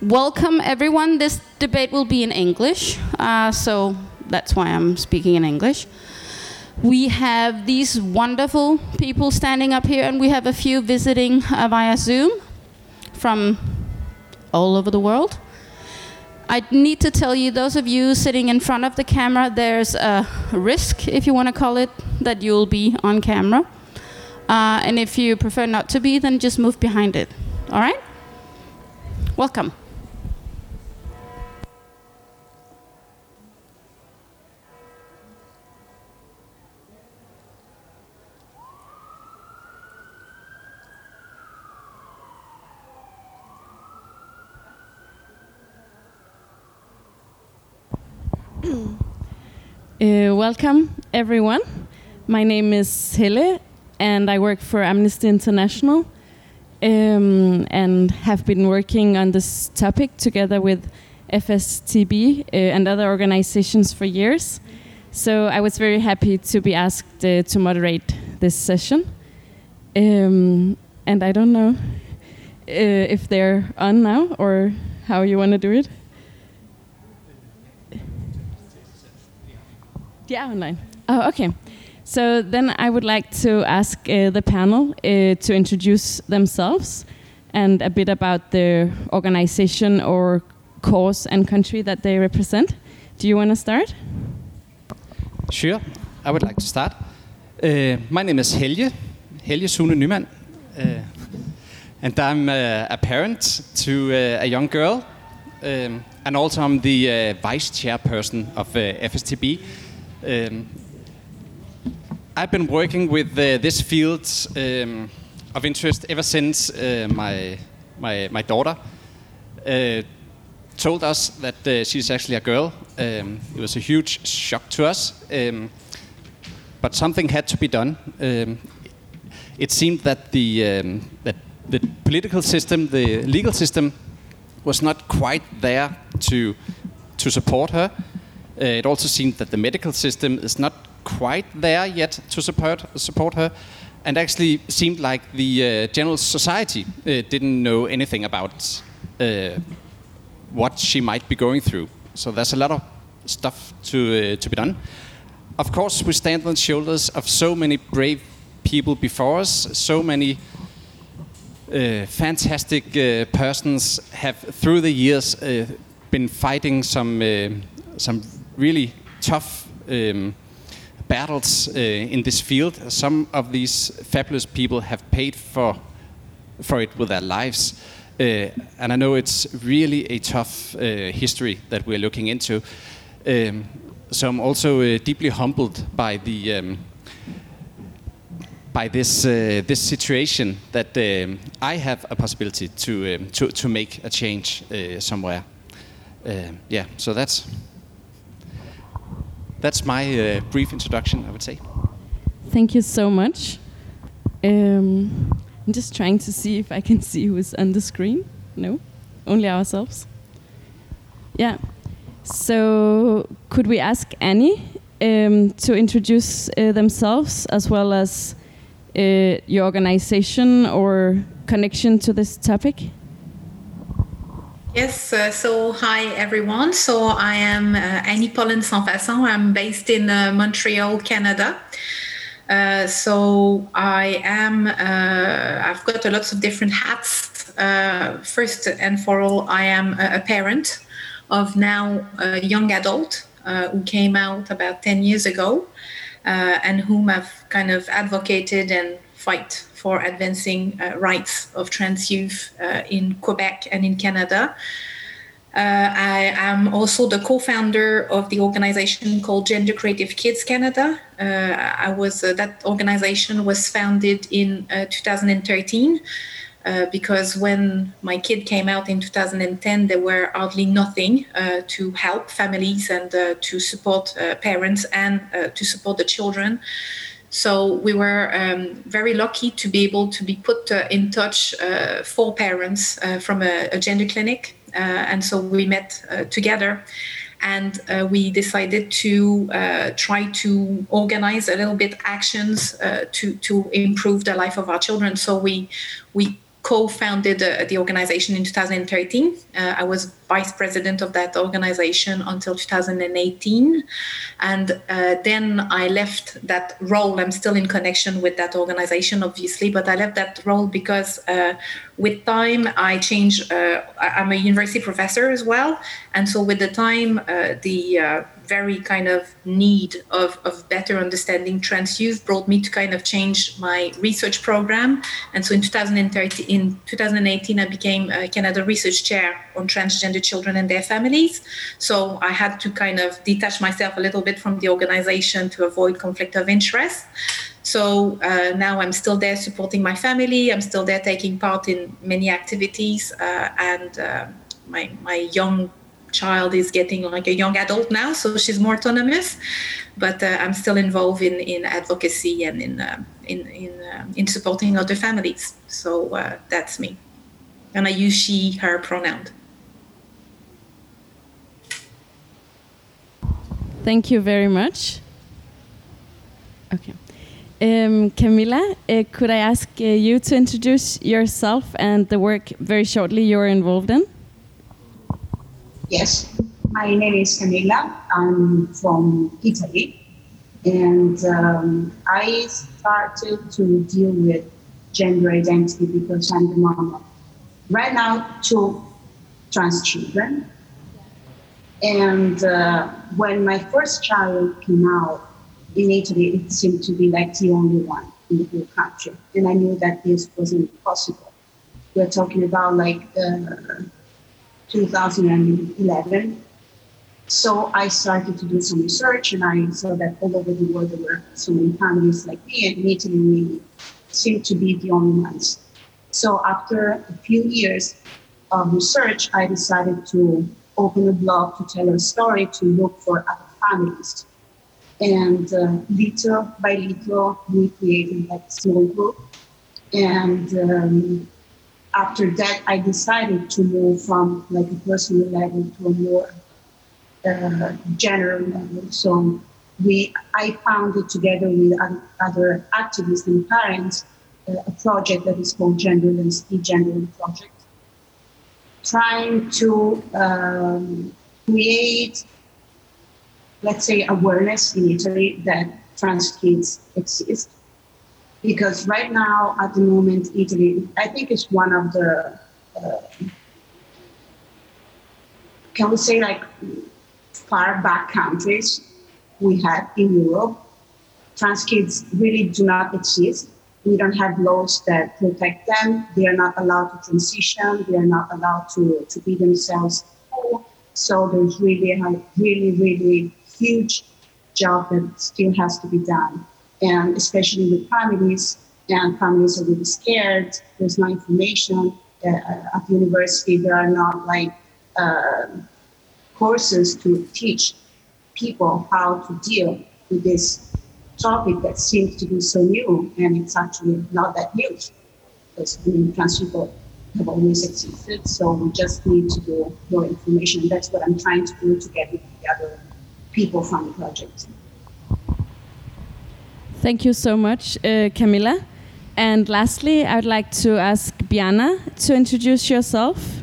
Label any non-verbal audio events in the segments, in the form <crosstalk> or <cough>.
welcome everyone. This debate will be in English, uh, so that's why I'm speaking in English. We have these wonderful people standing up here, and we have a few visiting uh, via Zoom from all over the world. I need to tell you, those of you sitting in front of the camera, there's a risk, if you want to call it, that you'll be on camera. Uh, and if you prefer not to be, then just move behind it. All right? Welcome. Uh, welcome, everyone. My name is Hille, and I work for Amnesty International um, and have been working on this topic together with FSTB uh, and other organizations for years. So I was very happy to be asked uh, to moderate this session. Um, and I don't know uh, if they're on now or how you want to do it. Yeah, online. Oh, okay. So then I would like to ask uh, the panel uh, to introduce themselves and a bit about their organization or cause and country that they represent. Do you want to start? Sure, I would like to start. Uh, my name is Helge, Helge Sune Nyman, uh, and I'm uh, a parent to uh, a young girl, um, and also I'm the vice chairperson of FSTB. Um, I've been working with uh, this field um, of interest ever since uh, my, my, my daughter uh, told us that uh, she's actually a girl. Um, it was a huge shock to us, um, but something had to be done. Um, it seemed that the, um, that the political system, the legal system, was not quite there to, to support her. Uh, it also seemed that the medical system is not quite there yet to support support her, and actually seemed like the uh, general society uh, didn't know anything about uh, what she might be going through. So there's a lot of stuff to uh, to be done. Of course, we stand on the shoulders of so many brave people before us. So many uh, fantastic uh, persons have, through the years, uh, been fighting some some really tough um, battles uh, in this field. Some of these fabulous people have paid for for it with their lives, uh, and I know it's really a tough uh, history that we're looking into. Um, so I'm also uh, deeply humbled by the. Um, by this uh, this situation that um, I have a possibility to um, to to make a change uh, somewhere. Um, yeah, so that's that's my uh, brief introduction, I would say. Thank you so much. Um, I'm just trying to see if I can see who's on the screen. No, only ourselves. Yeah. So, could we ask Annie um, to introduce uh, themselves as well as uh, your organization or connection to this topic? Yes, uh, so hi everyone. So I am uh, Annie Sansfaçon. I'm based in uh, Montreal, Canada. Uh, so I am, uh, I've got a lots of different hats. Uh, first and for all, I am a, a parent of now a young adult who came out about 10 years ago and whom I've kind of advocated and fight for advancing uh, rights of trans youth uh, in Quebec and in Canada. Uh, I am also the co-founder of the organization called Gender Creative Kids Canada. Uh, I was uh, that organization was founded in uh, 2013 because when my kid came out in 2010, there were hardly nothing to help families and to support parents and to support the children. So we were um, very lucky to be able to be put uh, in touch uh, for parents uh, from a, a, gender clinic. Uh, and so we met uh, together and uh, we decided to try to organize a little bit actions to, to improve the life of our children. So we, we co-founded uh, the organization in 2013. Uh, I was vice president of that organization until 2018, and uh, then I left that role. I'm still in connection with that organization, obviously, but I left that role because uh, with time I changed. Uh, I'm a university professor as well, and so with the time, uh, the very kind of need of, of better understanding trans youth brought me to kind of change my research program. And so in 2013, in 2018, I became a Canada Research Chair on transgender children and their families. So I had to kind of detach myself a little bit from the organization to avoid conflict of interest. So uh, now I'm still there supporting my family. I'm still there taking part in many activities, uh, and uh, my my young child is getting like a young adult now, so she's more autonomous. But uh, I'm still involved in, in advocacy and in uh, in in, uh, in supporting other families. So uh, that's me, and I use she her pronoun. Thank you very much. Okay. Um, Camilla, uh, could I ask uh, you to introduce yourself and the work very shortly you're involved in? Yes, my name is Camilla. I'm from Italy, and um, I started to deal with gender identity because I'm the mom right now two trans children. And uh, when my first child came out in Italy, it seemed to be like the only one in the whole country, and I knew that this wasn't possible. We're talking about like. Uh, 2011. So I started to do some research and I saw that all over the world there were so many families like me and in Italy we seemed to be the only ones. So after a few years of research, I decided to open a blog to tell a story to look for other families. And uh, little by little, we created like a small group. And um, after that, I decided to move from like a personal level to a more uh, general level. So we, I founded together with other activists and parents uh, a project that is called GenderLens Degenderant Project, trying to um, create, let's say, awareness in Italy that trans kids exist because right now at the moment italy i think is one of the uh, can we say like far back countries we have in europe. Trans kids really do not exist. We don't have laws that protect them. They are not allowed to transition. They are not allowed to, to be themselves. So there's really a really really huge job that still has to be done and especially with families, and families are really scared. There's no information uh, at the university. There are not like uh, courses to teach people how to deal with this topic that seems to be so new, and it's actually not that new because trans people have always existed. So we just need to do more information. That's what I'm trying to do together with the other people from the project. Thank you so much, uh, Camilla. And lastly, I would like to ask Biana to introduce yourself.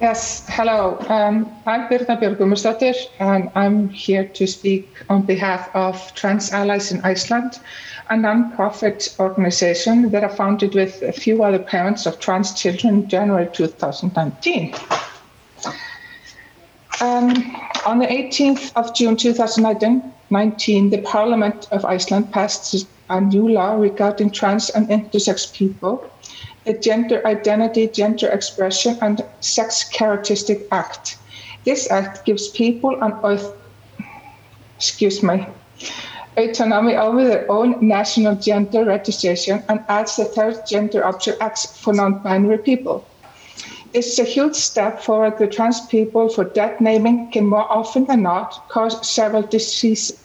Yes, hello. Um, I'm Birna Björgumusdóttir, and I'm here to speak on behalf of Trans Allies in Iceland, a non-profit organization that I founded with a few other parents of trans children in January 2019. Um, on the 18th of June 2019, 19, the Parliament of Iceland passed a new law regarding trans and intersex people, the Gender Identity, Gender Expression, and Sex Characteristic Act. This act gives people an oath, excuse me, autonomy over their own national gender registration and adds the third gender option act for non-binary people. It's a huge step forward The trans people for that naming can more often than not cause several disease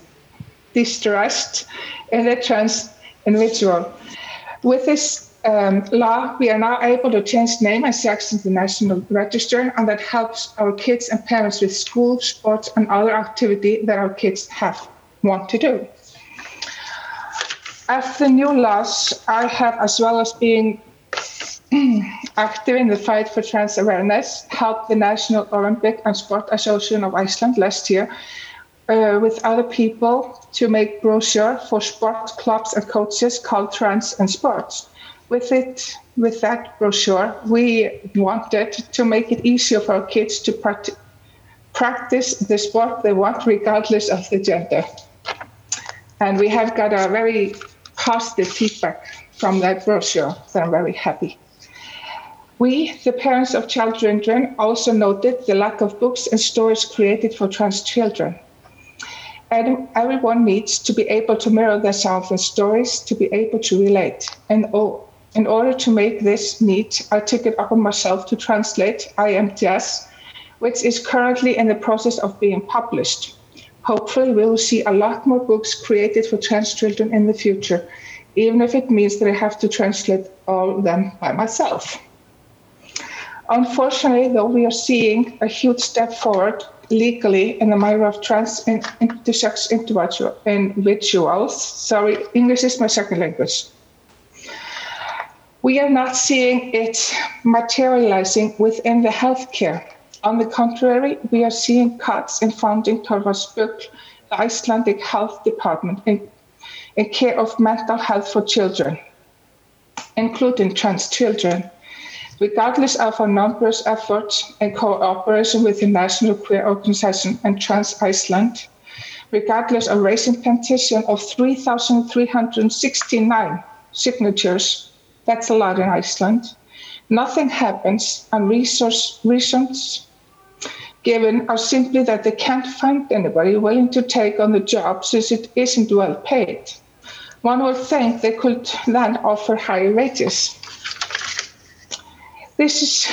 distrust in the trans individual. With this um, law, we are now able to change name and sex in the national register, and that helps our kids and parents with school, sports, and other activity that our kids have want to do. As the new laws, I have, as well as being <clears throat> active in the fight for trans awareness, helped the National Olympic and Sport Association of Iceland last year uh, with other people to make brochure for sport clubs and coaches called Trans and Sports. With it, with that brochure, we wanted to make it easier for kids to part- practice the sport they want, regardless of the gender. And we have got a very positive feedback from that brochure, so I'm very happy. We, the parents of children, also noted the lack of books and stories created for trans children. And everyone needs to be able to mirror themselves in stories to be able to relate. And in order to make this neat, I took it upon myself to translate IMTS, which is currently in the process of being published. Hopefully, we will see a lot more books created for trans children in the future, even if it means that I have to translate all of them by myself. Unfortunately, though, we are seeing a huge step forward legally in the matter of trans and intersex individuals. Sorry, English is my second language. We are not seeing it materializing within the healthcare. On the contrary, we are seeing cuts in funding towards the Icelandic Health Department, in, in care of mental health for children, including trans children. Regardless of our numerous efforts in cooperation with the National Queer Organization and Trans Iceland, regardless of raising petition of 3,369 signatures, that's a lot in Iceland, nothing happens and resource, reasons given are simply that they can't find anybody willing to take on the job since it isn't well paid. One would think they could then offer higher wages. This is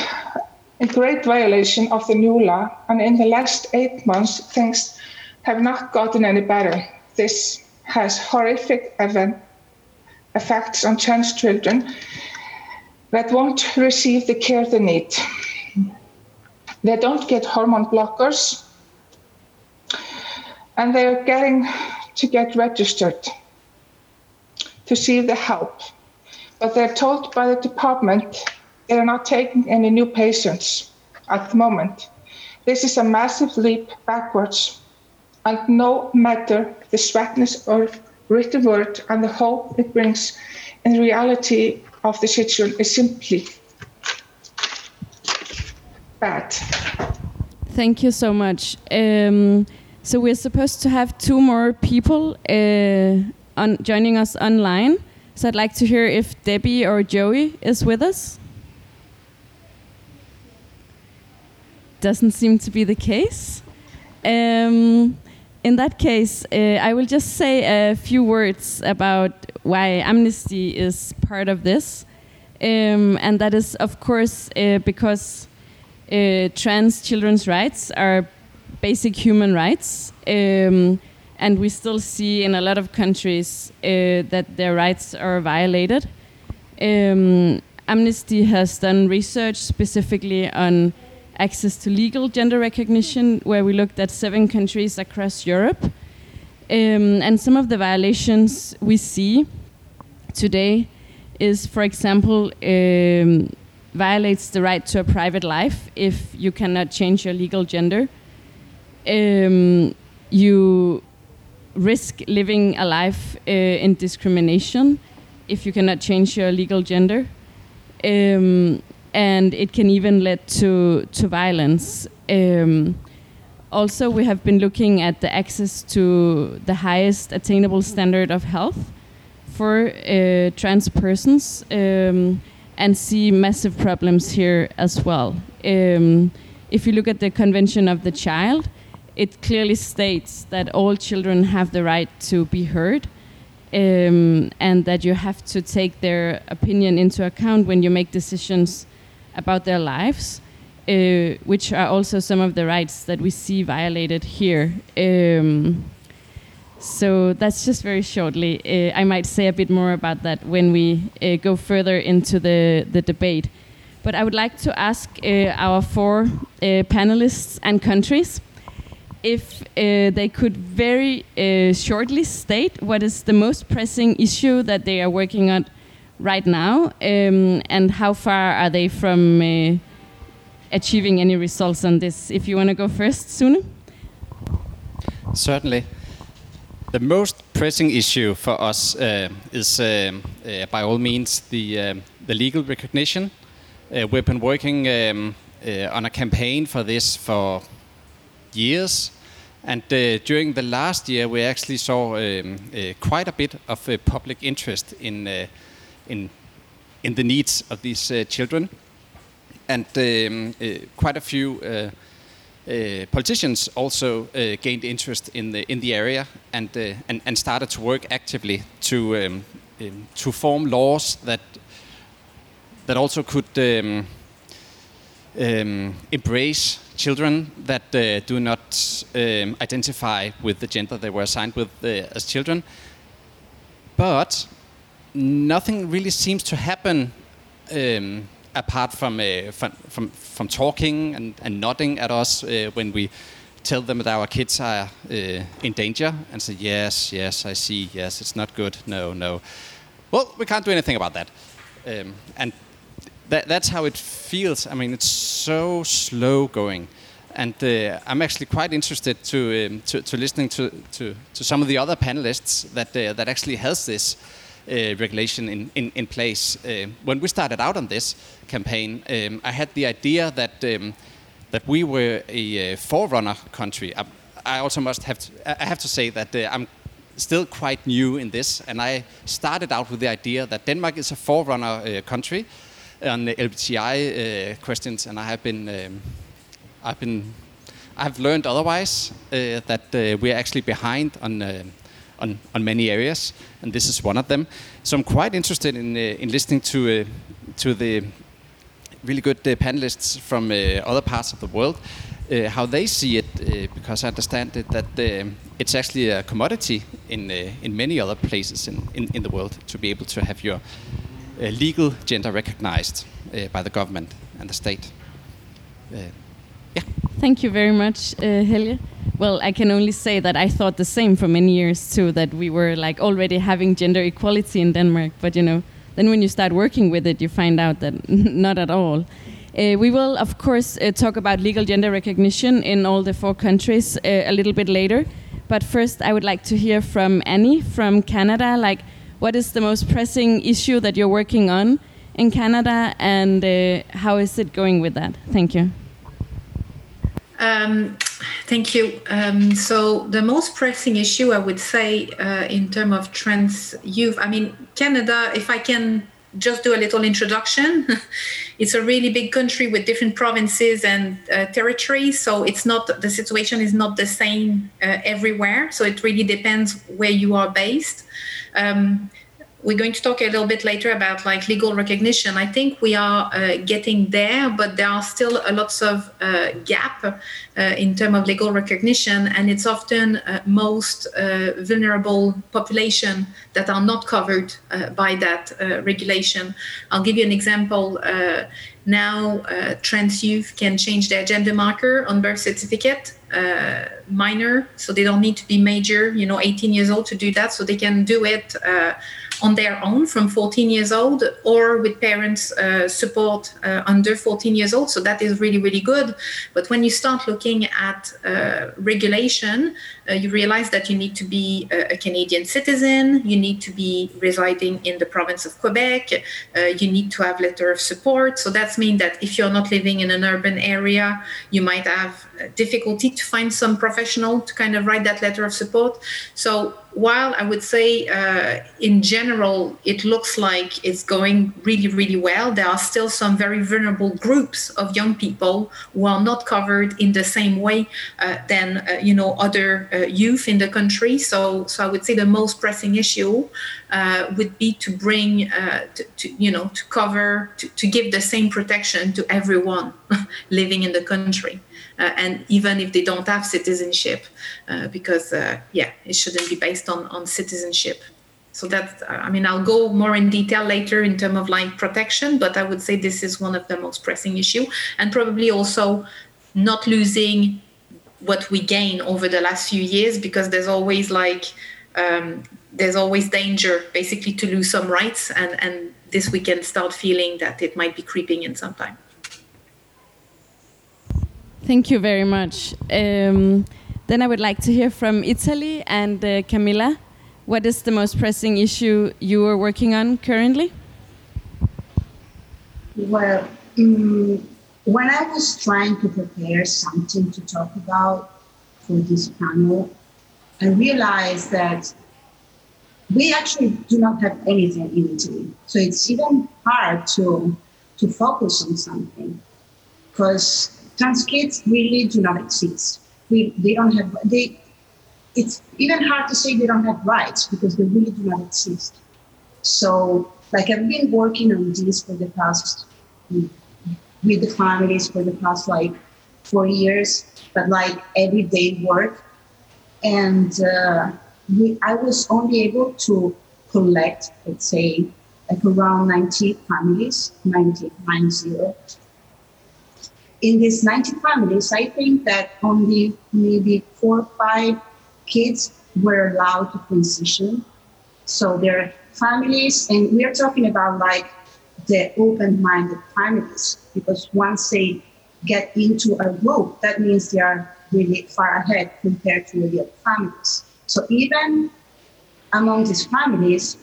a great violation of the new law, and in the last eight months, things have not gotten any better. This has horrific event, effects on trans children that won't receive the care they need. They don't get hormone blockers, and they're getting to get registered to see the help. But they're told by the department they are not taking any new patients at the moment. This is a massive leap backwards, and no matter the sweetness or written word and the hope it brings, in reality of the situation is simply bad. Thank you so much. Um, so we're supposed to have two more people uh, on joining us online. So I'd like to hear if Debbie or Joey is with us. Doesn't seem to be the case. Um, in that case, uh, I will just say a few words about why Amnesty is part of this. Um, and that is, of course, uh, because uh, trans children's rights are basic human rights. Um, and we still see in a lot of countries uh, that their rights are violated. Um, Amnesty has done research specifically on access to legal gender recognition, where we looked at seven countries across Europe. Um, and some of the violations we see today is, for example, um, violates the right to a private life if you cannot change your legal gender. Um, you risk living a life uh, in discrimination if you cannot change your legal gender. Um, and it can even lead to to violence. Um, also, we have been looking at the access to the highest attainable standard of health for uh, trans persons um, and see massive problems here as well. Um, if you look at the Convention of the Child, it clearly states that all children have the right to be heard um, and that you have to take their opinion into account when you make decisions about their lives, uh, which are also some of the rights that we see violated here. Um, so that's just very shortly. Uh, I might say a bit more about that when we uh, go further into the, the debate. But I would like to ask uh, our four uh, panelists and countries if uh, they could very shortly state what is the most pressing issue that they are working on right now, um, and how far are they from uh, achieving any results on this? If you want to go first, Sune. Certainly. The most pressing issue for us uh, is, um, uh, by all means, the, um, the legal recognition. Uh, we've been working um, uh, on a campaign for this for years. And uh, during the last year, we actually saw um, uh, quite a bit of public interest in, in, in the needs of these children. And um, quite a few uh, politicians also uh, gained interest in the in the area and uh, and, and started to work actively to um, um, to form laws that that also could um, um embrace children that uh, do not um, identify with the gender they were assigned with uh, as children. But nothing really seems to happen um, apart from, uh, from, from, from, talking and, and, nodding at us uh, when we tell them that our kids are uh, in danger and say, yes, yes, I see, yes, it's not good, no, no. Well, we can't do anything about that. Um, and that, that's how it feels. I mean, it's so slow going. And uh, I'm actually quite interested to, um, to, to, listening to, to, to, some of the other panelists that, uh, that actually has this uh, regulation in, in, in place. Uh, when we started out on this campaign, um, I had the idea that um, that we were a uh, forerunner country. I, I, also must have to, I have to say that uh, I'm still quite new in this, and I started out with the idea that Denmark is a forerunner uh, country on LGBTI uh, questions, and I have been um, I've been I've learned otherwise that we're actually behind on on, on many areas, and this is one of them. So I'm quite interested in, uh, in listening to, uh, to the really good uh, panelists from uh, other parts of the world, uh, how they see it, uh, because I understand that, that it's actually a commodity in, in many other places in, in, in, the world to be able to have your legal gender recognized by the government and the state. Yeah. Thank you very much, uh, Helge. Well, I can only say that I thought the same for many years too. That we were like already having gender equality in Denmark, but you know, then when you start working with it, you find out that <laughs> not at all. Uh, we will, of course, uh, talk about legal gender recognition in all the four countries uh, a little bit later. But first, I would like to hear from Annie from Canada. Like, what is the most pressing issue that you're working on in Canada, and uh, how is it going with that? Thank you. Um, thank you. Um, so the most pressing issue, I would say, uh, in terms of trans youth, I mean, Canada, if I can just do a little introduction, <laughs> it's a really big country with different provinces and uh, territories. So it's not the situation is not the same uh, everywhere. So it really depends where you are based. Um, we're going to talk a little bit later about like legal recognition. I think we are uh, getting there, but there are still a lots of uh, gap uh, in terms of legal recognition, and it's often uh, most uh, vulnerable population that are not covered uh, by that regulation. I'll give you an example. now, trans youth can change their gender marker on birth certificate. minor, so they don't need to be major, you know, 18 years old to do that. So they can do it on their own from 14 years old or with parents uh, support uh, under 14 years old. So that is really really good. But when you start looking at uh, regulation uh, you realize that you need to be a, canadian citizen. You need to be residing in the province of quebec. Uh, you need to have letter of support. So that's mean that if you're not living in an urban area you might have difficulty to find some professional to kind of write that letter of support. So while I would say uh, in general it looks like it's going really, really well, there are still some very vulnerable groups of young people who are not covered in the same way uh, than uh, you know other uh, youth in the country. So, so I would say the most pressing issue uh, would be to bring uh, to, to, you know to cover to, to give the same protection to everyone <laughs> living in the country. Uh, and even if they don't have citizenship, uh, because uh, yeah, it shouldn't be based on on citizenship. So that's I mean, I'll go more in detail later in terms of like protection, but I would say this is one of the most pressing issue, and probably also not losing what we gain over the last few years because there's always like um, there's always danger basically to lose some rights and and this we can start feeling that it might be creeping in sometime. Thank you very much. Um, then I would like to hear from Italy and uh, Camilla. What is the most pressing issue you are working on currently? Well, um, when I was trying to prepare something to talk about for this panel, I realized that we actually do not have anything in Italy. So it's even hard to, to focus on something because trans kids really do not exist. We, they don't have, they, it's even hard to say they don't have rights because they really do not exist. So, like, I've been working on this for the past, with the families for the past like four years, but like everyday work. And uh, we, I was only able to collect, let's say, like around 90 families, 90, 90. In these 90 families, I think that only maybe four or five kids were allowed to transition. So their families, and we are talking about like the open-minded families, because once they get into a group, that means they are really far ahead compared to the other families. So even among these families,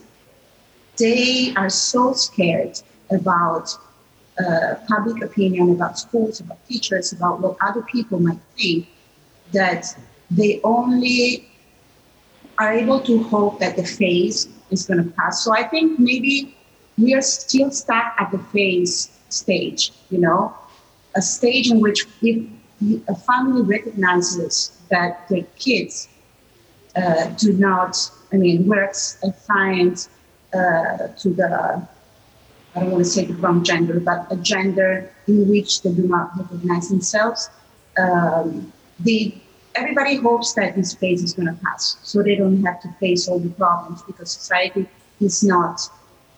they are so scared about public opinion, about schools, about teachers, about what other people might think, that they only are able to hope that the phase is going to pass. So I think maybe we are still stuck at the phase stage, you know, a stage in which if a family recognizes that the kids uh, do not, I mean, works assigned uh, to the, I don't want to say the wrong gender, but a gender in which they do not recognize themselves. Um, the, everybody hopes that this phase is going to pass so they don't have to face all the problems because society is not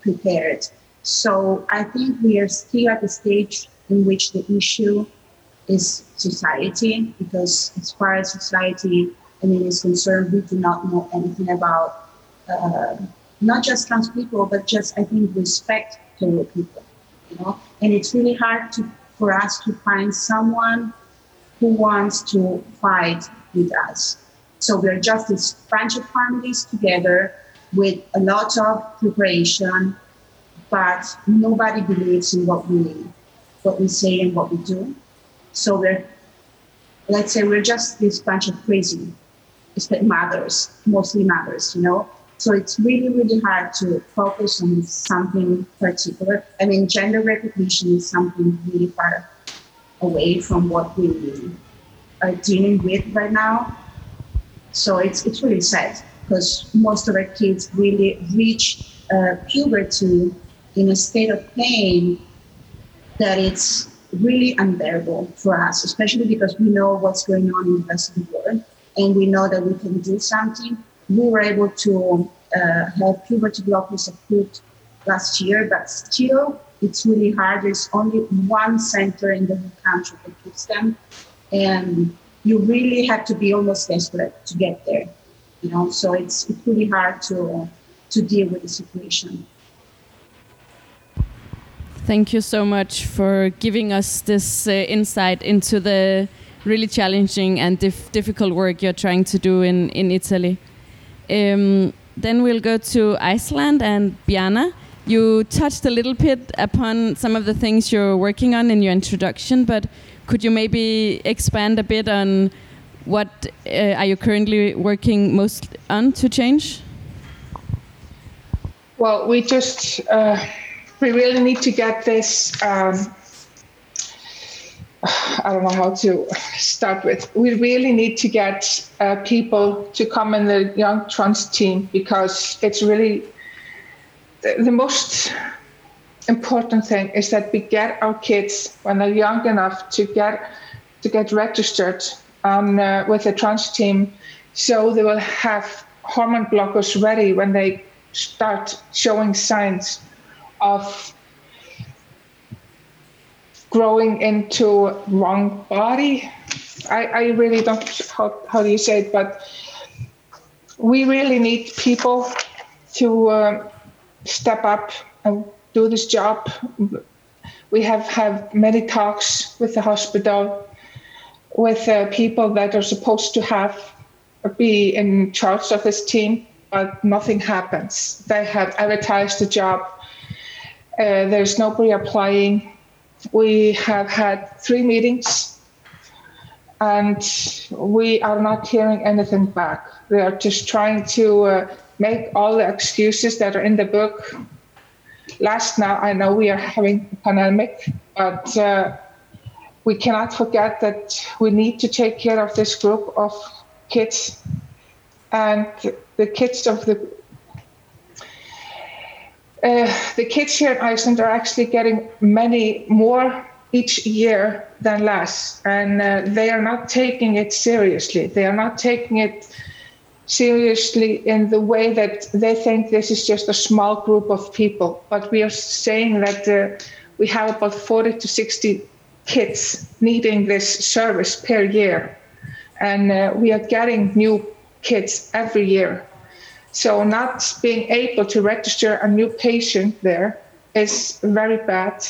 prepared. So I think we are still at the stage in which the issue is society, because as far as society I mean, is concerned, we do not know anything about uh, not just trans people, but just I think respect to people, you know. And it's really hard to for us to find someone who wants to fight with us. So we're just this bunch of families together with a lot of preparation, but nobody believes in what we what we say and what we do. So we're let's say we're just this bunch of crazy mothers, mostly mothers, you know. So it's really, really hard to focus on something particular. I mean, gender recognition is something really far away from what we are dealing with right now. So it's it's really sad because most of our kids really reach uh, puberty in a state of pain that it's really unbearable for us, especially because we know what's going on in the rest of the world and we know that we can do something. We were able to uh, have puberty blockers approved last year, but still it's really hard. There's only one center in the whole country that gives them. And you really have to be almost desperate to get there. You know, so it's, it's really hard to to deal with the situation. Thank you so much for giving us this uh, insight into the really challenging and dif difficult work you're trying to do in, in Italy. Um, then we'll go to Iceland and Bjarne. You touched a little bit upon some of the things you're working on in your introduction, but could you maybe expand a bit on what uh, are you currently working most on to change? Well, we just uh, we really need to get this um, <sighs> I don't know how to start with. We really need to get uh, people to come in the young trans team because it's really the, most important thing is that we get our kids when they're young enough to get to get registered on uh, with the trans team, so they will have hormone blockers ready when they start showing signs of growing into wrong body. I, I really don't how how do you say it, but we really need people to uh, step up and do this job. We have had many talks with the hospital, with uh, people that are supposed to have be in charge of this team, but nothing happens. They have advertised the job. Uh, there's nobody applying. We have had three meetings and we are not hearing anything back. We are just trying to uh, make all the excuses that are in the book last now. I know we are having a pandemic, but uh, we cannot forget that we need to take care of this group of kids and the kids of the uh, the kids here in Iceland are actually getting many more each year than less, and uh, they are not taking it seriously. They are not taking it seriously in the way that they think this is just a small group of people. But we are saying that uh, we have about 40 to 60 kids needing this service per year, and uh, we are getting new kids every year. So not being able to register a new patient there is very bad.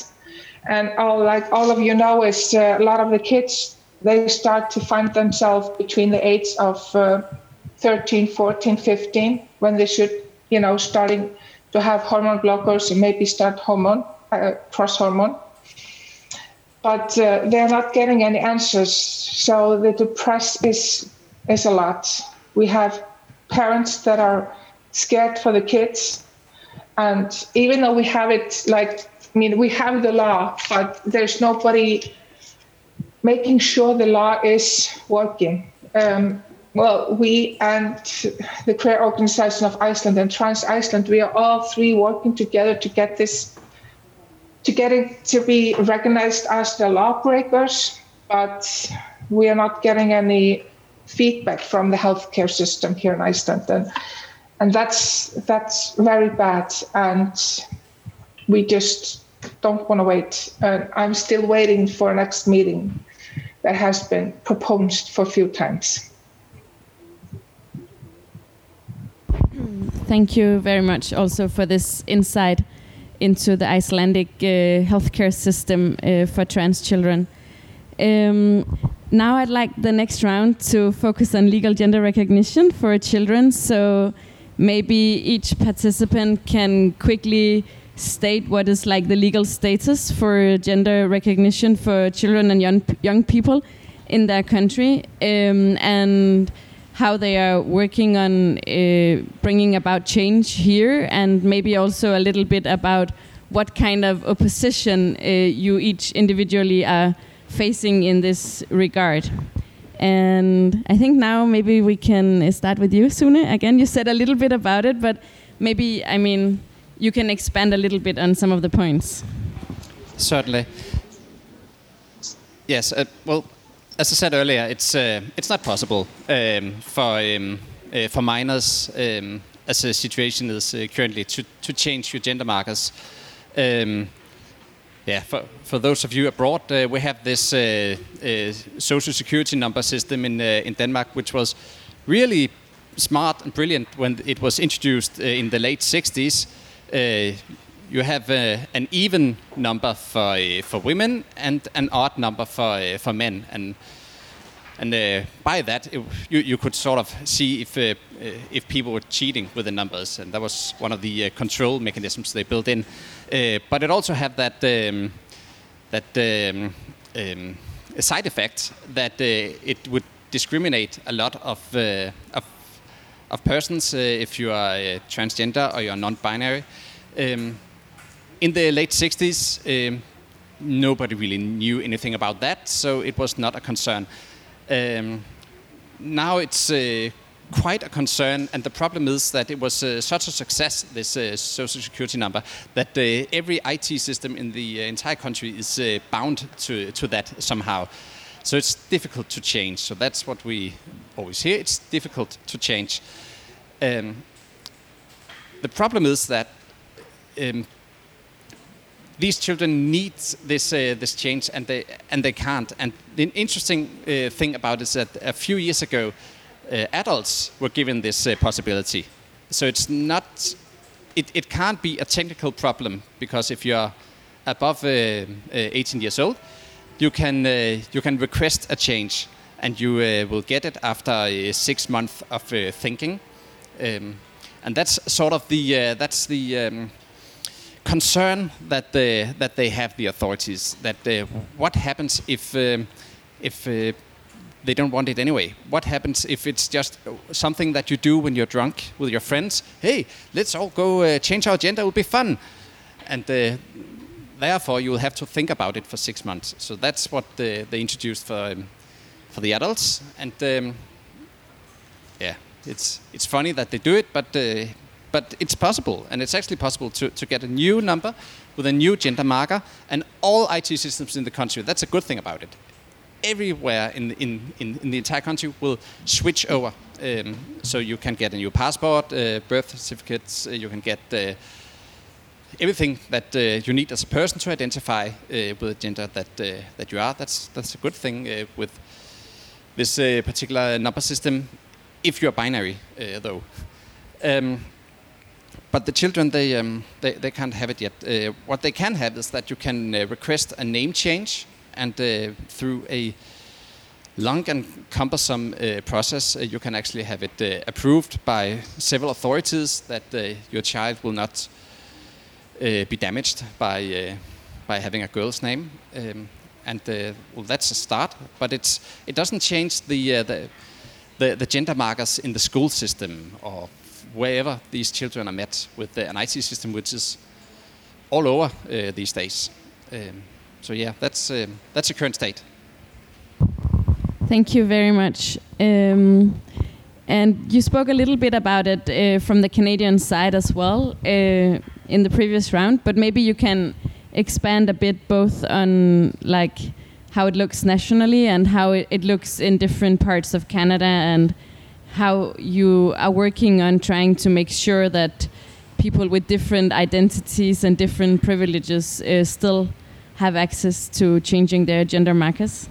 And all, like all of you know, is uh, a lot of the kids they start to find themselves between the age of uh, 13, 14, 15 when they should, you know, starting to have hormone blockers and maybe start hormone uh, cross hormone. But uh, they're not getting any answers, so the depressed is is a lot. We have parents that are scared for the kids. And even though we have it, like, I mean, we have the law, but there's nobody making sure the law is working. Um, well, we and the Queer Organization of Iceland and Trans Iceland, we are all three working together to get this, to get it to be recognized as the lawbreakers, but we are not getting any feedback from the healthcare system here in Iceland, and and that's that's very bad. And we just don't want to wait. And I'm still waiting for next meeting that has been proposed for a few times. <clears throat> Thank you very much also for this insight into the Icelandic uh, healthcare system uh, for trans children. Um, now I'd like the next round to focus on legal gender recognition for children. So maybe each participant can quickly state what is like the legal status for gender recognition for children and young young people in their country um, and how they are working on uh, bringing about change here and maybe also a little bit about what kind of opposition uh, you each individually are facing in this regard. And I think now maybe we can start with you, Sune. Again, you said a little bit about it, but maybe, I mean, you can expand a little bit on some of the points. Certainly. Yes. Uh, well, as I said earlier, it's uh, it's not possible um, for um, uh, for minors, um, as the situation is uh, currently, to to change your gender markers. Um, yeah, for, for those of you abroad, uh, we have this uh, uh, social security number system in uh, in Denmark, which was really smart and brilliant when it was introduced uh, in the late 60s. Uh, you have an even number for for women and an odd number for for men, and and by that it, you you could sort of see if if people were cheating with the numbers, and that was one of the control mechanisms they built in. Uh, but it also had that um, that um, um, side effect that uh, it would discriminate a lot of uh, of, of persons if you are transgender or you are non-binary. Um, in the late 60s, um, nobody really knew anything about that, so it was not a concern. Um, now it's uh, quite a concern, and the problem is that it was uh, such a success, this uh, social security number, that uh, every IT system in the uh, entire country is uh, bound to, to that somehow. So it's difficult to change. So that's what we always hear. It's difficult to change. Um, the problem is that um, these children need this uh, this change, and they and they can't. And the interesting uh, thing about it is that a few years ago, adults were given this uh, possibility. So it's not it, it can't be a technical problem because if you're above uh, 18 years old, you can you can request a change and you will get it after six months of thinking. Um, and that's sort of the that's the um, concern that they, that they have the authorities that uh, what happens if um, if uh, they don't want it anyway. What happens if it's just something that you do when you're drunk with your friends? Hey let's all go uh, change our gender it will be fun. And uh, therefore you will have to think about it for six months. So that's what they introduced for um, for the adults. And um, yeah it's it's funny that they do it but uh, but it's possible, and it's actually possible to, to get a new number with a new gender marker, and all IT systems in the country. That's a good thing about it. Everywhere in, in, in, in the entire country will switch over. Um, so you can get a new passport, uh, birth certificates, uh, you can get uh, everything that uh, you need as a person to identify uh, with the gender that, uh, that you are. That's, that's a good thing with this particular number system, if you're binary, though. Um, but the children they, um, they, they can't have it yet. Uh, what they can have is that you can uh, request a name change, and uh, through a long and cumbersome uh, process, uh, you can actually have it uh, approved by several authorities that your child will not be damaged by by having a girl's name. Um, and well, that's a start, but it's it doesn't change the, the the, the gender markers in the school system or wherever these children are met with an IT system which is all over uh, these days. Um, so yeah, that's um, that's the current state. Thank you very much. Um, and you spoke a little bit about it uh, from the Canadian side as well uh, in the previous round, but maybe you can expand a bit both on like how it looks nationally and how it, looks in different parts of Canada and how you are working on trying to make sure that people with different identities and different privileges uh, still have access to changing their gender markers.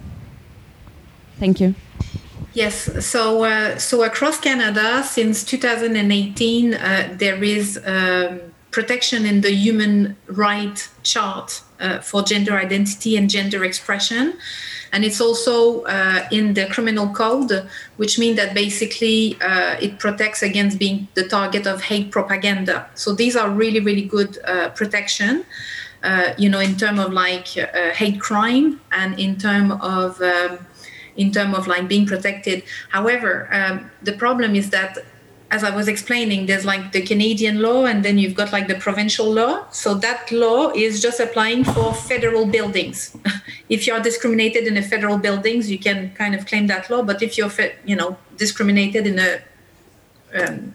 Thank you. Yes, so uh, so across Canada since 2018, uh, there is um, protection in the Human Right Chart uh, for gender identity and gender expression and it's also uh, in the criminal code, which means that basically uh, it protects against being the target of hate propaganda. So these are really, really good uh, protection. Uh, you know, in terms of like uh, hate crime and in terms of um, in terms of like being protected. However, um, the problem is that as I was explaining, there's like the Canadian law and then you've got like the provincial law. So that law is just applying for federal buildings. <laughs> if you're discriminated in a federal buildings, you can kind of claim that law. But if you're, you know, discriminated in a um,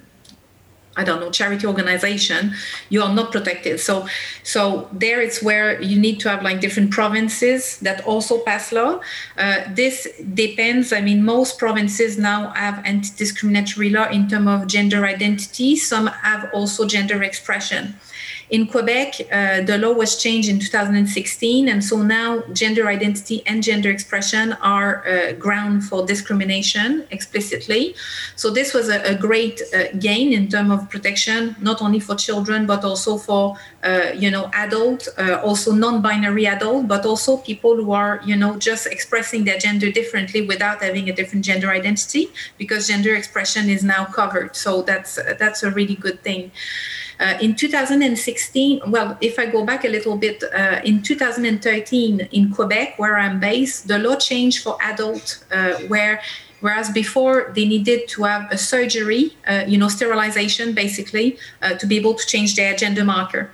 I don't know, charity organization, you are not protected. So, so there it's where you need to have like different provinces that also pass law. Uh, this depends. I mean, most provinces now have anti-discriminatory law in terms of gender identity. Some have also gender expression. In Quebec, uh, the law was changed in 2016, and so now gender identity and gender expression are uh, ground for discrimination explicitly. So this was a, a great uh, gain in terms of protection, not only for children but also for uh, you know adult, uh, also non-binary adult, but also people who are you know just expressing their gender differently without having a different gender identity, because gender expression is now covered. So that's that's a really good thing. Uh, in 2016, well, if I go back a little bit, uh, in 2013 in Quebec, where I'm based, the law changed for adult, uh, where whereas before they needed to have a surgery, uh, you know, sterilization basically, uh, to be able to change their gender marker.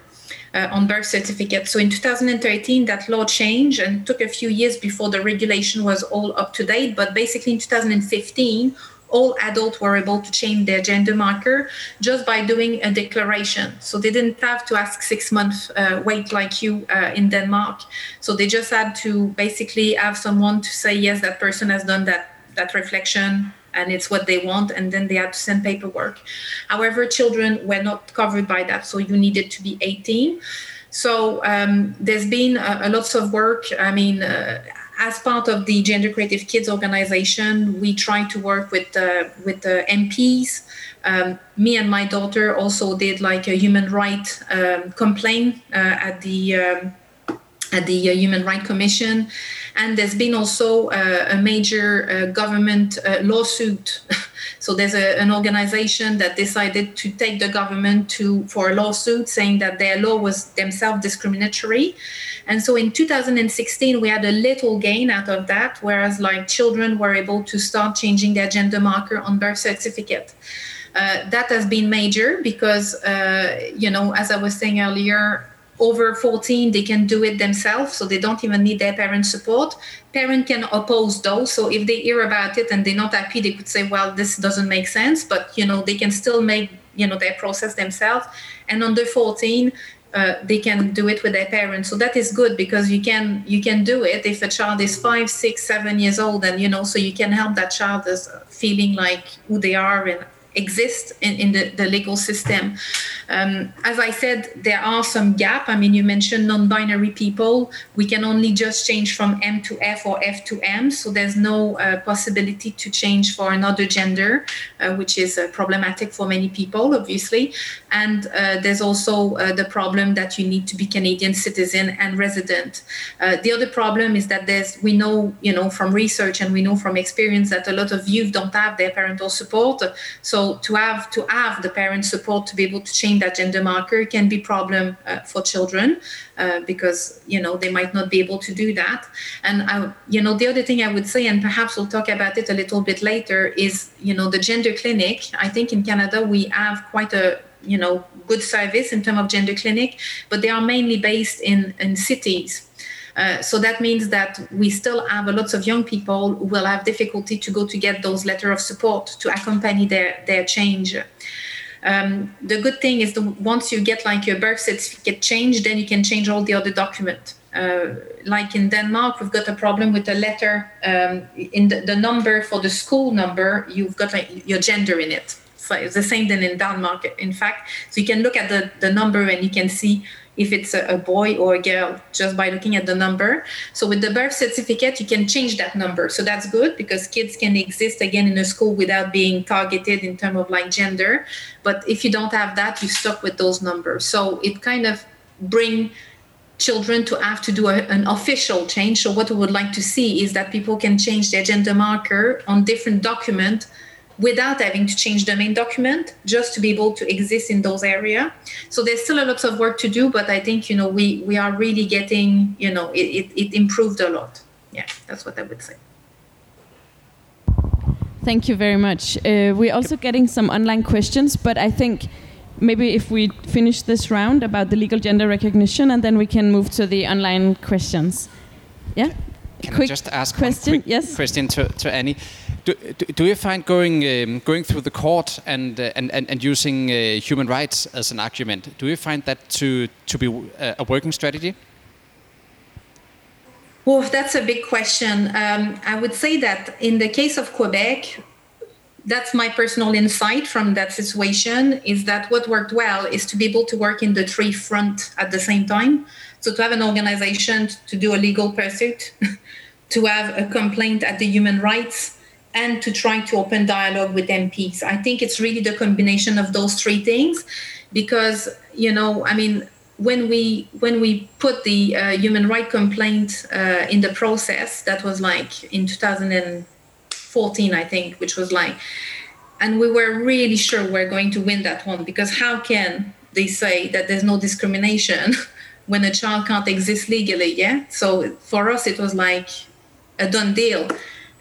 Uh, on birth certificate. So in 2013, that law changed and took a few years before the regulation was all up to date. But basically, in 2015, all adults were able to change their gender marker just by doing a declaration. So they didn't have to ask six months uh, wait like you uh, in Denmark. So they just had to basically have someone to say yes, that person has done that that reflection and it's what they want and then they had to send paperwork however children were not covered by that so you needed to be 18 so um, there's been a, a lots of work i mean uh, as part of the Gender Creative Kids organization, we try to work with uh, with the MPs. Um, me and my daughter also did like a human right um, complaint uh, at the um, at the uh, Human Rights Commission, and there's been also uh, a major uh, government uh, lawsuit. <laughs> so there's a, an organization that decided to take the government to for a lawsuit saying that their law was themselves discriminatory. And so in 2016, we had a little gain out of that, whereas like children were able to start changing their gender marker on birth certificate. Uh, that has been major because, uh, you know, as I was saying earlier, over 14 they can do it themselves so they don't even need their parent support parent can oppose those so if they hear about it and they're not happy they could say well this doesn't make sense but you know they can still make you know their process themselves and under 14 uh, they can do it with their parents so that is good because you can you can do it if a child is five six seven years old and you know so you can help that child as feeling like who they are and exist in, in the, the legal system. Um, as I said, there are some gap. I mean, you mentioned non-binary people. We can only just change from M to F or F to M, so there's no uh, possibility to change for another gender, uh, which is uh, problematic for many people, obviously. And uh, there's also uh, the problem that you need to be Canadian citizen and resident. Uh, the other problem is that there's we know, you know, from research and we know from experience that a lot of youth don't have their parental support. So to have to have the parent support to be able to change that gender marker can be problem uh, for children uh, because you know they might not be able to do that. And I, you know the other thing I would say, and perhaps we'll talk about it a little bit later, is you know the gender clinic. I think in Canada we have quite a you know good service in terms of gender clinic, but they are mainly based in in cities. Uh, so that means that we still have a lot of young people who will have difficulty to go to get those letter of support to accompany their, their change. Um, the good thing is the, once you get like your birth certificate changed, then you can change all the other document. Uh, like in Denmark, we've got a problem with the letter um, in the, the, number for the school number. You've got like your gender in it. So it's the same than in Denmark, in fact. So you can look at the, the number and you can see if it's a, boy or a girl just by looking at the number. So with the birth certificate, you can change that number. So that's good because kids can exist again in a school without being targeted in terms of like gender. But if you don't have that, you stuck with those numbers. So it kind of bring children to have to do a, an official change. So what we would like to see is that people can change their gender marker on different document without having to change the main document just to be able to exist in those area. So there's still a lot of work to do but i think you know we we are really getting you know it, it, it improved a lot. Yeah that's what i would say. Thank you very much. Uh, we're also getting some online questions but i think maybe if we finish this round about the legal gender recognition and then we can move to the online questions. Yeah? Can quick I just ask question? one quick yes. question to, to Annie? Do, do, do you find going um, going through the court and, uh, and, and, and using uh, human rights as an argument, do you find that to, to be uh, a working strategy? Well, that's a big question. Um, I would say that in the case of Quebec, that's my personal insight from that situation is that what worked well is to be able to work in the three front at the same time so to have an organization to do a legal pursuit, <laughs> to have a complaint at the human rights, and to try to open dialogue with MPs. I think it's really the combination of those three things, because you know, I mean, when we when we put the uh, human right complaint uh, in the process, that was like in 2014, I think, which was like, and we were really sure we're going to win that one because how can they say that there's no discrimination <laughs> when a child can't exist legally yeah so for us it was like a done deal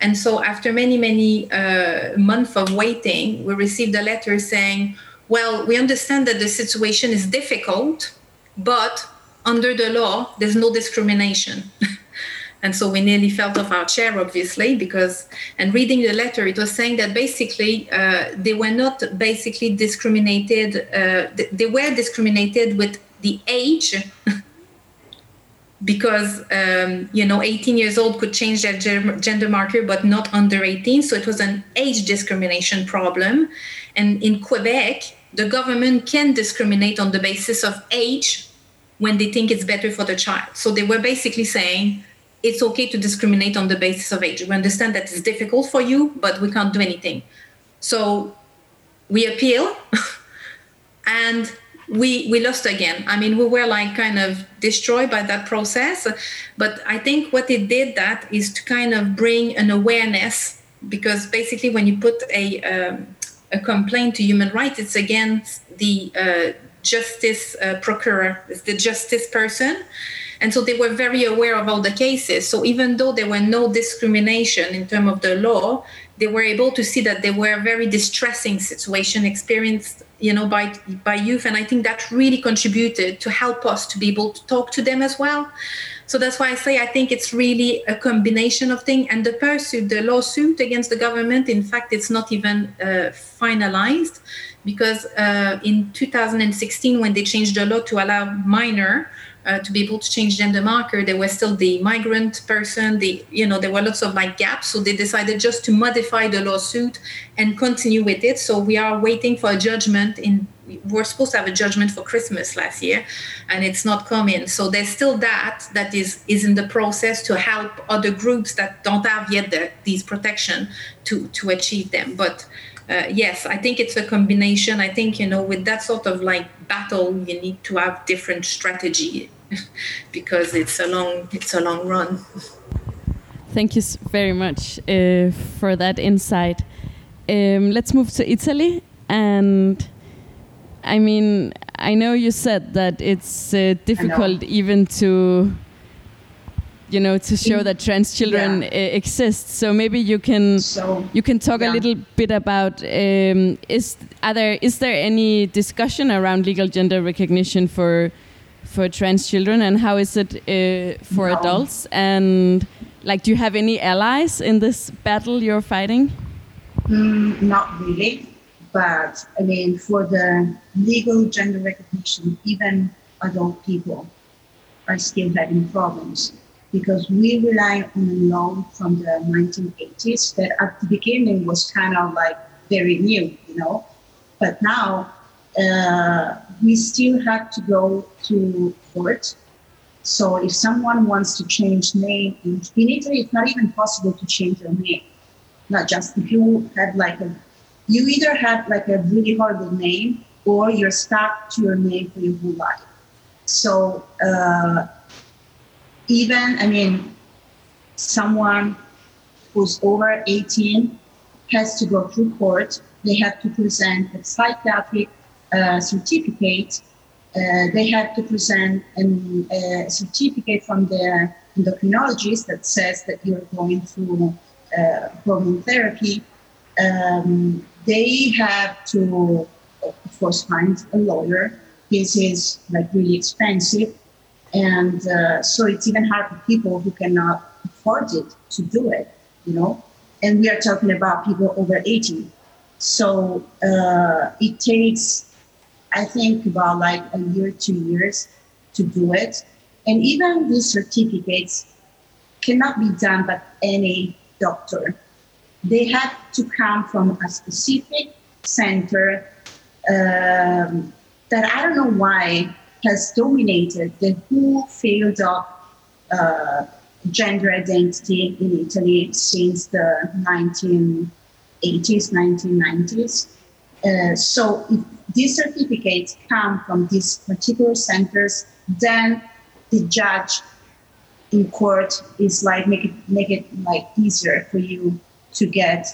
and so after many many uh, months of waiting we received a letter saying well we understand that the situation is difficult but under the law there's no discrimination. <laughs> And so we nearly fell off our chair obviously because and reading the letter it was saying that basically uh, they were not basically discriminated uh, they were discriminated with the age <laughs> because um, you know 18 years old could change their gender marker but not under 18 so it was an age discrimination problem and in quebec the government can discriminate on the basis of age when they think it's better for the child so they were basically saying it's okay to discriminate on the basis of age. We understand that it's difficult for you, but we can't do anything. So we appeal <laughs> and we we lost again. I mean, we were like kind of destroyed by that process. But I think what it did that is to kind of bring an awareness because basically when you put a um, a complaint to human rights, it's against the uh, justice uh, procurer, it's the justice person. And so they were very aware of all the cases. So even though there were no discrimination in terms of the law, they were able to see that there were a very distressing situation experienced you know by by youth. And i think that really contributed to help us to be able to talk to them as well. So that's why i say i think it's really a combination of things and the pursuit the lawsuit against the government in fact it's not even uh, finalized because uh, in 2016 when they changed the law to allow minor uh, to be able to change gender marker there were still the migrant person the you know there were lots of like gaps so they decided just to modify the lawsuit and continue with it. So we are waiting for a judgment in we're supposed to have a judgment for christmas last year and it's not coming. So there's still that that is is in the process to help other groups that don't have yet the, these protection to to achieve them. But uh, yes, I think it's a combination. I think you know with that sort of like battle, you need to have different strategy <laughs> because it's a long it's a long run. Thank you very much uh, for that insight. Um, let's move to Italy, and I mean, I know you said that it's uh, difficult even to you know to show that trans children yeah. exist so maybe you can so, you can talk yeah. a little bit about um, is are there is there any discussion around legal gender recognition for for trans children and how is it uh, for no. adults and like do you have any allies in this battle you're fighting mm, not really but i mean for the legal gender recognition even adult people are still having problems because we rely on a law from the 1980s that at the beginning was kind of like very new, you know. But now uh, we still have to go to court. So if someone wants to change name in, in Italy, it's not even possible to change your name. Not just if you have like a, you either have like a really horrible name or you're stuck to your name for your whole life. So uh, even, I mean, someone who's over 18 has to go through court. They have to present a psychiatric uh, certificate. Uh, they have to present an, a certificate from their endocrinologist that says that you're going through uh, hormone therapy. Um, they have to, of course, find a lawyer. This is like really expensive. And uh, so it's even hard for people who cannot afford it to do it, you know. And we are talking about people over 80. So uh, it takes, I think, about like a year, two years to do it. And even these certificates cannot be done by any doctor. They have to come from a specific center um, that I don't know why has dominated the whole field of uh, gender identity in Italy since the 1980s, 1990s. Uh, so if these certificates come from these particular centers, then the judge in court is like make it make it like easier for you to get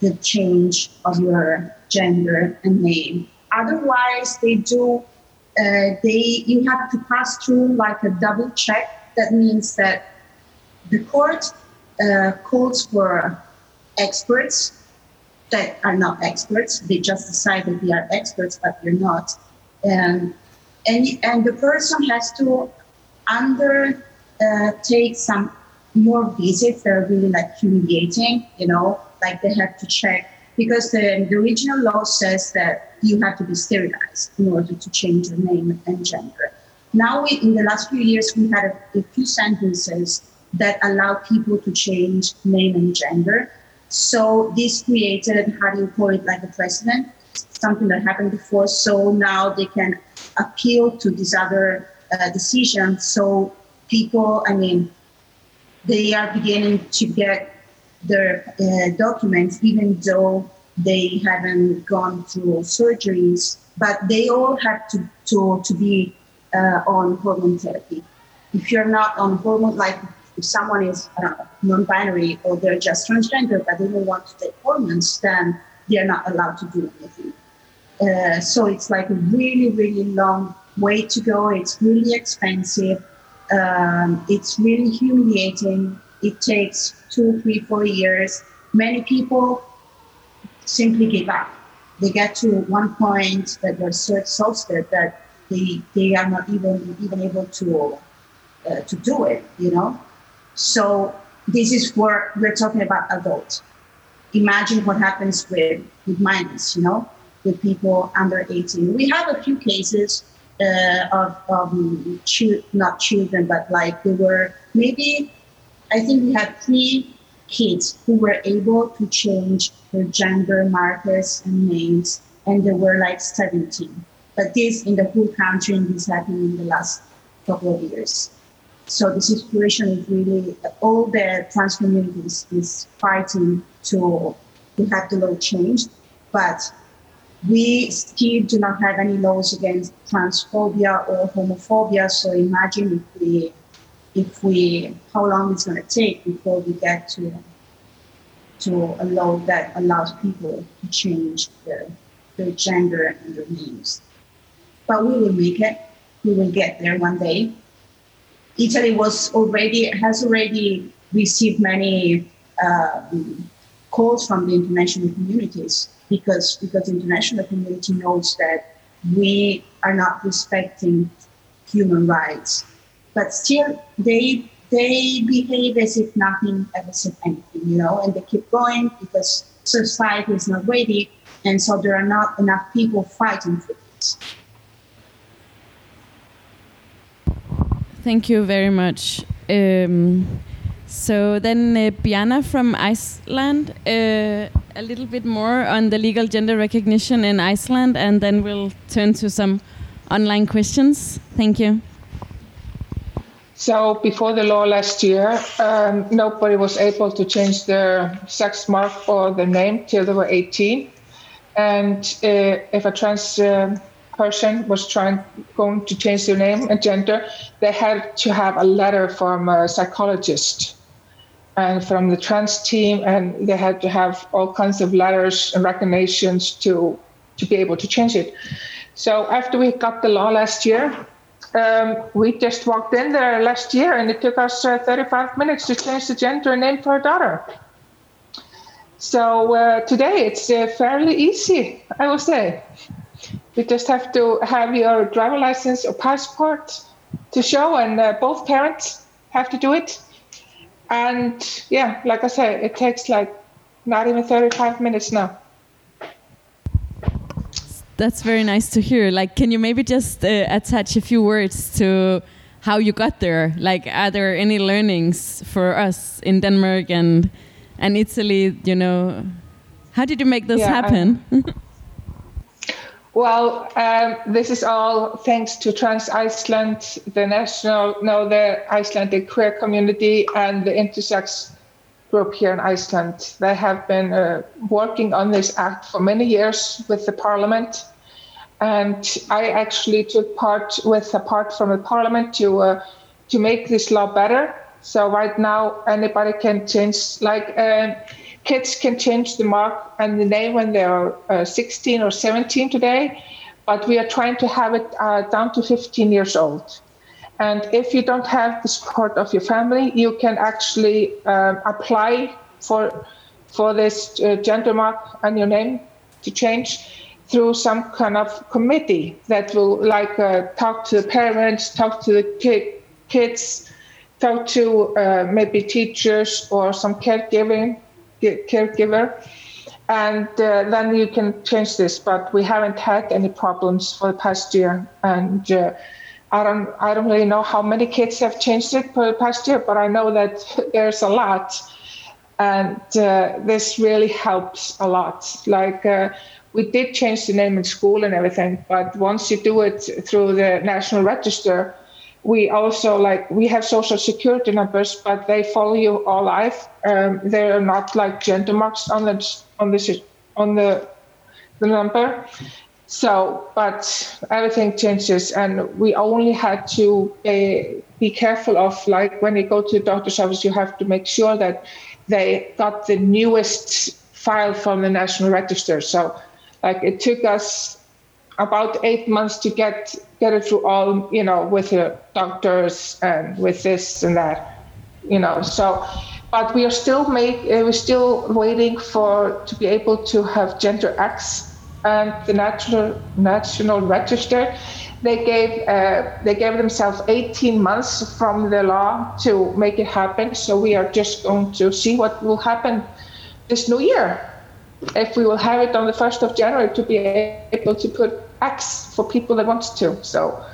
the change of your gender and name. Otherwise, they do they you have to pass through like a double check. That means that the court uh, calls for experts that are not experts. They just decide that they are experts, but they're not. And and and the person has to undertake uh, some more visits that are really like humiliating. You know, like they have to check because the, the original law says that you have to be sterilized in order to change your name and gender. Now, we, in the last few years, we had a, a few sentences that allow people to change name and gender. So this created, how do you call it, like a precedent, something that happened before. So now they can appeal to this other uh, decision. So people, I mean, they are beginning to get their uh, documents, even though they haven't gone through surgeries, but they all have to, to, to be uh, on hormone therapy. If you're not on hormone, like if someone is uh, non-binary or they're just transgender, but they don't want to take hormones, then they're not allowed to do anything. Uh, so it's like a really, really long way to go. It's really expensive. Um, it's really humiliating. It takes two, three, four years. Many people simply give up. They get to one point that they're so exhausted that they they are not even even able to uh, to do it. You know, so this is where we're talking about adults. Imagine what happens with with minors. You know, with people under 18. We have a few cases uh, of um, not children, but like they were maybe. I think we had three kids who were able to change their gender markers and names, and they were like 17. But this in the whole country, and this happened in the last couple of years. So the situation is really all the trans communities is fighting to to have the law changed, but we still do not have any laws against transphobia or homophobia. So imagine if we if we how long it's going to take before we get to to a law that allows people to change their their gender and their names. But we will make it. We will get there one day. Italy was already has already received many uh, calls from the international communities because because the international community knows that we are not respecting human rights but still they they behave as if nothing ever said anything, you know, and they keep going because society is not ready, and so there are not enough people fighting for this. Thank you very much. Um, so then, uh, Biana from Iceland, uh, a little bit more on the legal gender recognition in Iceland, and then we'll turn to some online questions. Thank you. So before the law last year, um, nobody was able to change their sex mark or their name till they were 18. And uh, if a trans uh, person was trying going to change their name and gender, they had to have a letter from a psychologist and from the trans team, and they had to have all kinds of letters and recognitions to to be able to change it. So after we got the law last year, um, we just walked in there last year and it took us uh, 35 minutes to change the gender and name for our daughter. So uh, today it's uh, fairly easy, I would say. You just have to have your driver license or passport to show, and uh, both parents have to do it. And yeah, like I said, it takes like not even 35 minutes now. That's very nice to hear. Like, can you maybe just uh, attach a few words to how you got there? Like, are there any learnings for us in Denmark and and Italy? You know, how did you make this yeah, happen? <laughs> well, um, this is all thanks to Trans Iceland, the national, no, the Icelandic queer community, and the intersex group here in Iceland. They have been uh, working on this act for many years with the parliament. And I actually took part with a part from the parliament to uh, to make this law better. So right now anybody can change, like uh, kids can change the mark and the name when they are uh, 16 or 17 today, but we are trying to have it uh, down to 15 years old. And if you don't have the support of your family, you can actually um, apply for for this uh, gender mark and your name to change through some kind of committee that will like uh, talk to the parents, talk to the ki- kids, talk to uh, maybe teachers or some caregiving caregiver, and uh, then you can change this. But we haven't had any problems for the past year, and uh, I don't I don't really know how many kids have changed it the past year, but I know that there's a lot, and uh, this really helps a lot. Like uh, we did change the name in school and everything, but once you do it through the national register, we also like we have social security numbers, but they follow you all life. Um, they are not like gender marks on the on the on the the number. So, but everything changes, and we only had to uh, be careful of like when you go to the doctor's office, you have to make sure that they got the newest file from the national register. So, like it took us about eight months to get get it through all, you know, with the doctors and with this and that, you know. So, but we are still make uh, we're still waiting for to be able to have gender X and the national national register. They gave uh, they gave themselves 18 months from the law to make it happen. So we are just going to see what will happen this new year. If we will have it on the 1st of january to be able to put x for people that want to. So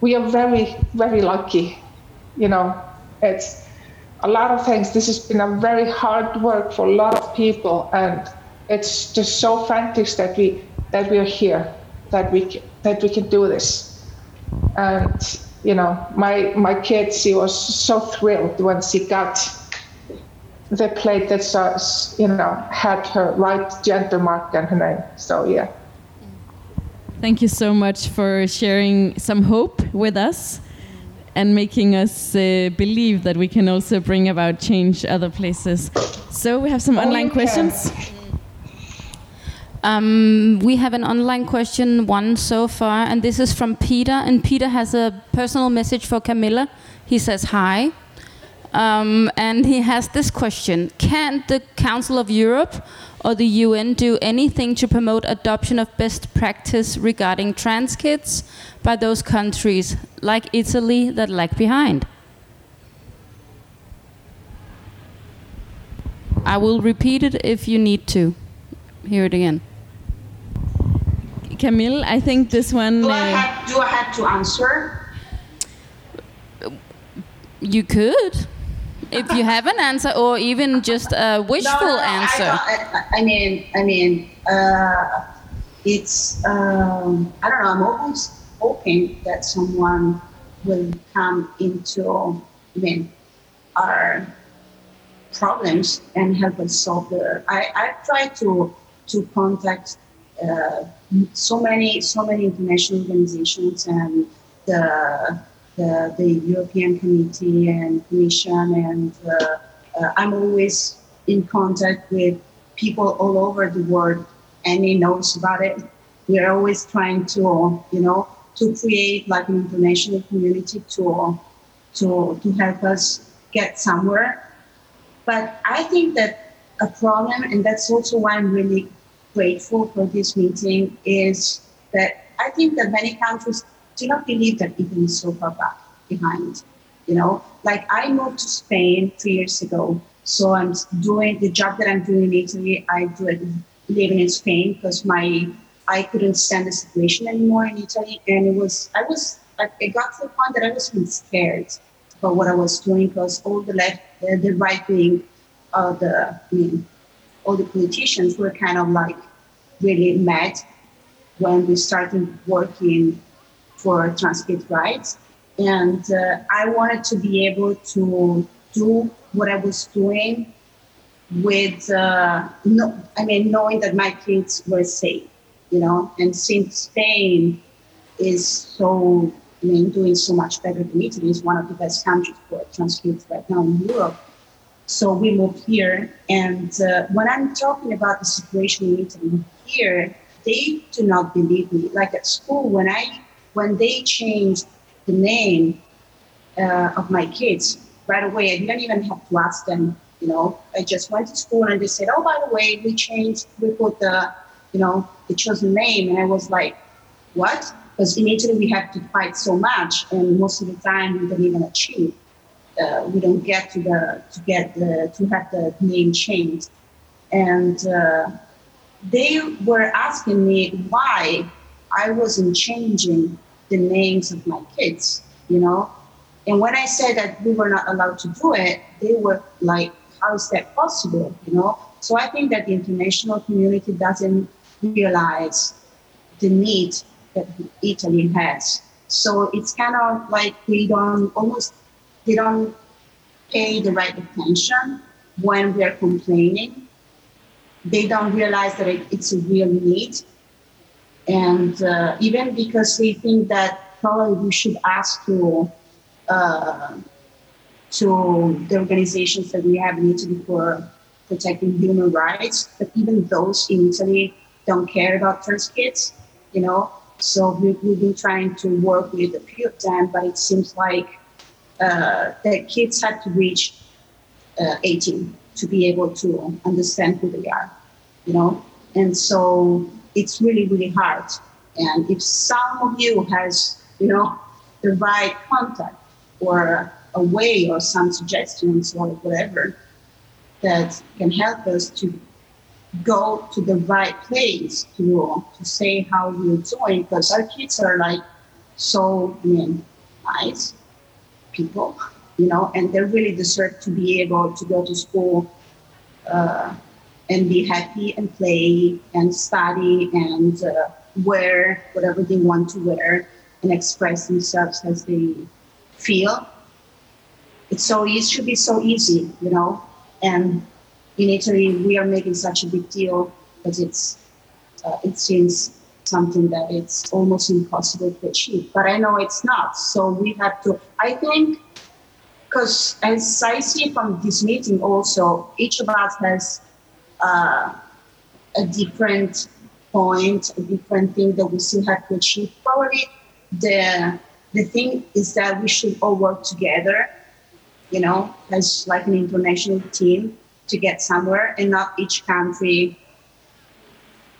we are very very lucky you know. It's a lot of things. This has been a very hard work for a lot of people and it's just so fantastic that we that we are here, that we that we can do this. And you know, my my kid, she was so thrilled when she got the plate that says, you know, had her right gender mark and her name. So yeah. Thank you so much for sharing some hope with us and making us uh, believe that we can also bring about change other places. So we have some oh, online questions. Um, we have an online question, one so far, and this is from Peter. And Peter has a personal message for Camilla. He says, Hi. Um, and he has this question Can the Council of Europe or the UN do anything to promote adoption of best practice regarding trans kids by those countries like Italy that lag behind? I will repeat it if you need to hear it again. Camille, I think this one. Do, I, uh, have, do I have to answer? You could. If you have an answer, or even just a wishful no, no, answer. I, I, mean, I mean, uh, it's. Um, I don't know. I'm always hoping that someone will come into. I mean, our problems and help us solve the. I I try to to contact uh, so many so many international organizations and the the, the European Committee and Commission and uh, uh, I'm always in contact with people all over the world. Annie knows about it. We are always trying to you know to create like an international community to to to help us get somewhere. But I think that a problem, and that's also why I'm really grateful for this meeting is that I think that many countries do not believe that Italy is so far back behind. You know, like I moved to Spain three years ago, so I'm doing the job that I'm doing in Italy. I do it living in Spain because my I couldn't stand the situation anymore in Italy, and it was I was it got to the point that I was even scared about what I was doing because all the left, the, the right wing, uh, the I mean, all the politicians were kind of like really mad when we started working for trans kids rights. And uh, I wanted to be able to do what I was doing with, uh, no, I mean, knowing that my kids were safe, you know, and since Spain is so, I mean, doing so much better than Italy, is one of the best countries for trans kids right now in Europe so we moved here. And uh, when I'm talking about the situation in Italy here, they do not believe me. Like at school, when I when they changed the name uh, of my kids right away, I didn't even have to ask them. You know, I just went to school and they said, "Oh, by the way, we changed. We put the, you know, the chosen name." And I was like, "What?" Because in Italy we have to fight so much, and most of the time we don't even achieve uh, we don't get to the to get the to have the name changed, and uh, they were asking me why I wasn't changing the names of my kids, you know. And when I said that we were not allowed to do it, they were like, "How is that possible?" You know. So I think that the international community doesn't realize the need that Italy has So it's kind of like they don't almost they don't pay the right attention when we're complaining. They don't realize that it, it's a real need. And uh, even because they think that probably we should ask to uh, to the organizations that we have in Italy for protecting human rights, but even those in Italy don't care about trans kids, you know. So we, we've been trying to work with a few of them, but it seems like uh, the kids had to reach uh, 18 to be able to understand who they are, you know. And so it's really, really hard. And if some of you has, you know, the right contact or a way or some suggestions or whatever that can help us to go to the right place to, to say how we're doing because our kids are like so I mean, nice people, you know, and they really deserve to be able to go to school uh, and be happy and play and study and uh, wear whatever they want to wear and express themselves as they feel. It's so it should be so easy, you know, and in Italy, we are making such a big deal that it's uh, it seems something that it's almost impossible to achieve. But I know it's not. So we have to. I think because as I see from this meeting, also each of us has uh, a different point, a different thing that we still have to achieve. Probably the the thing is that we should all work together. You know, as like an international team to get somewhere and not each country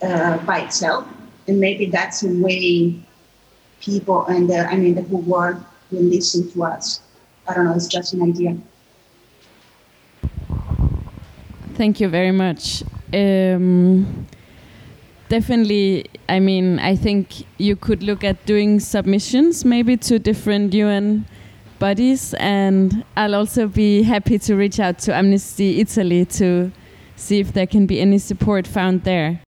uh, by itself. And maybe that's a way people and the, I mean the whole world will listen to us. I don't know. It's just an idea. Thank you very much. Um, definitely, I mean, I think you could look at doing submissions maybe to different UN bodies, and I'll also be happy to reach out to Amnesty Italy to see if there can be any support found there.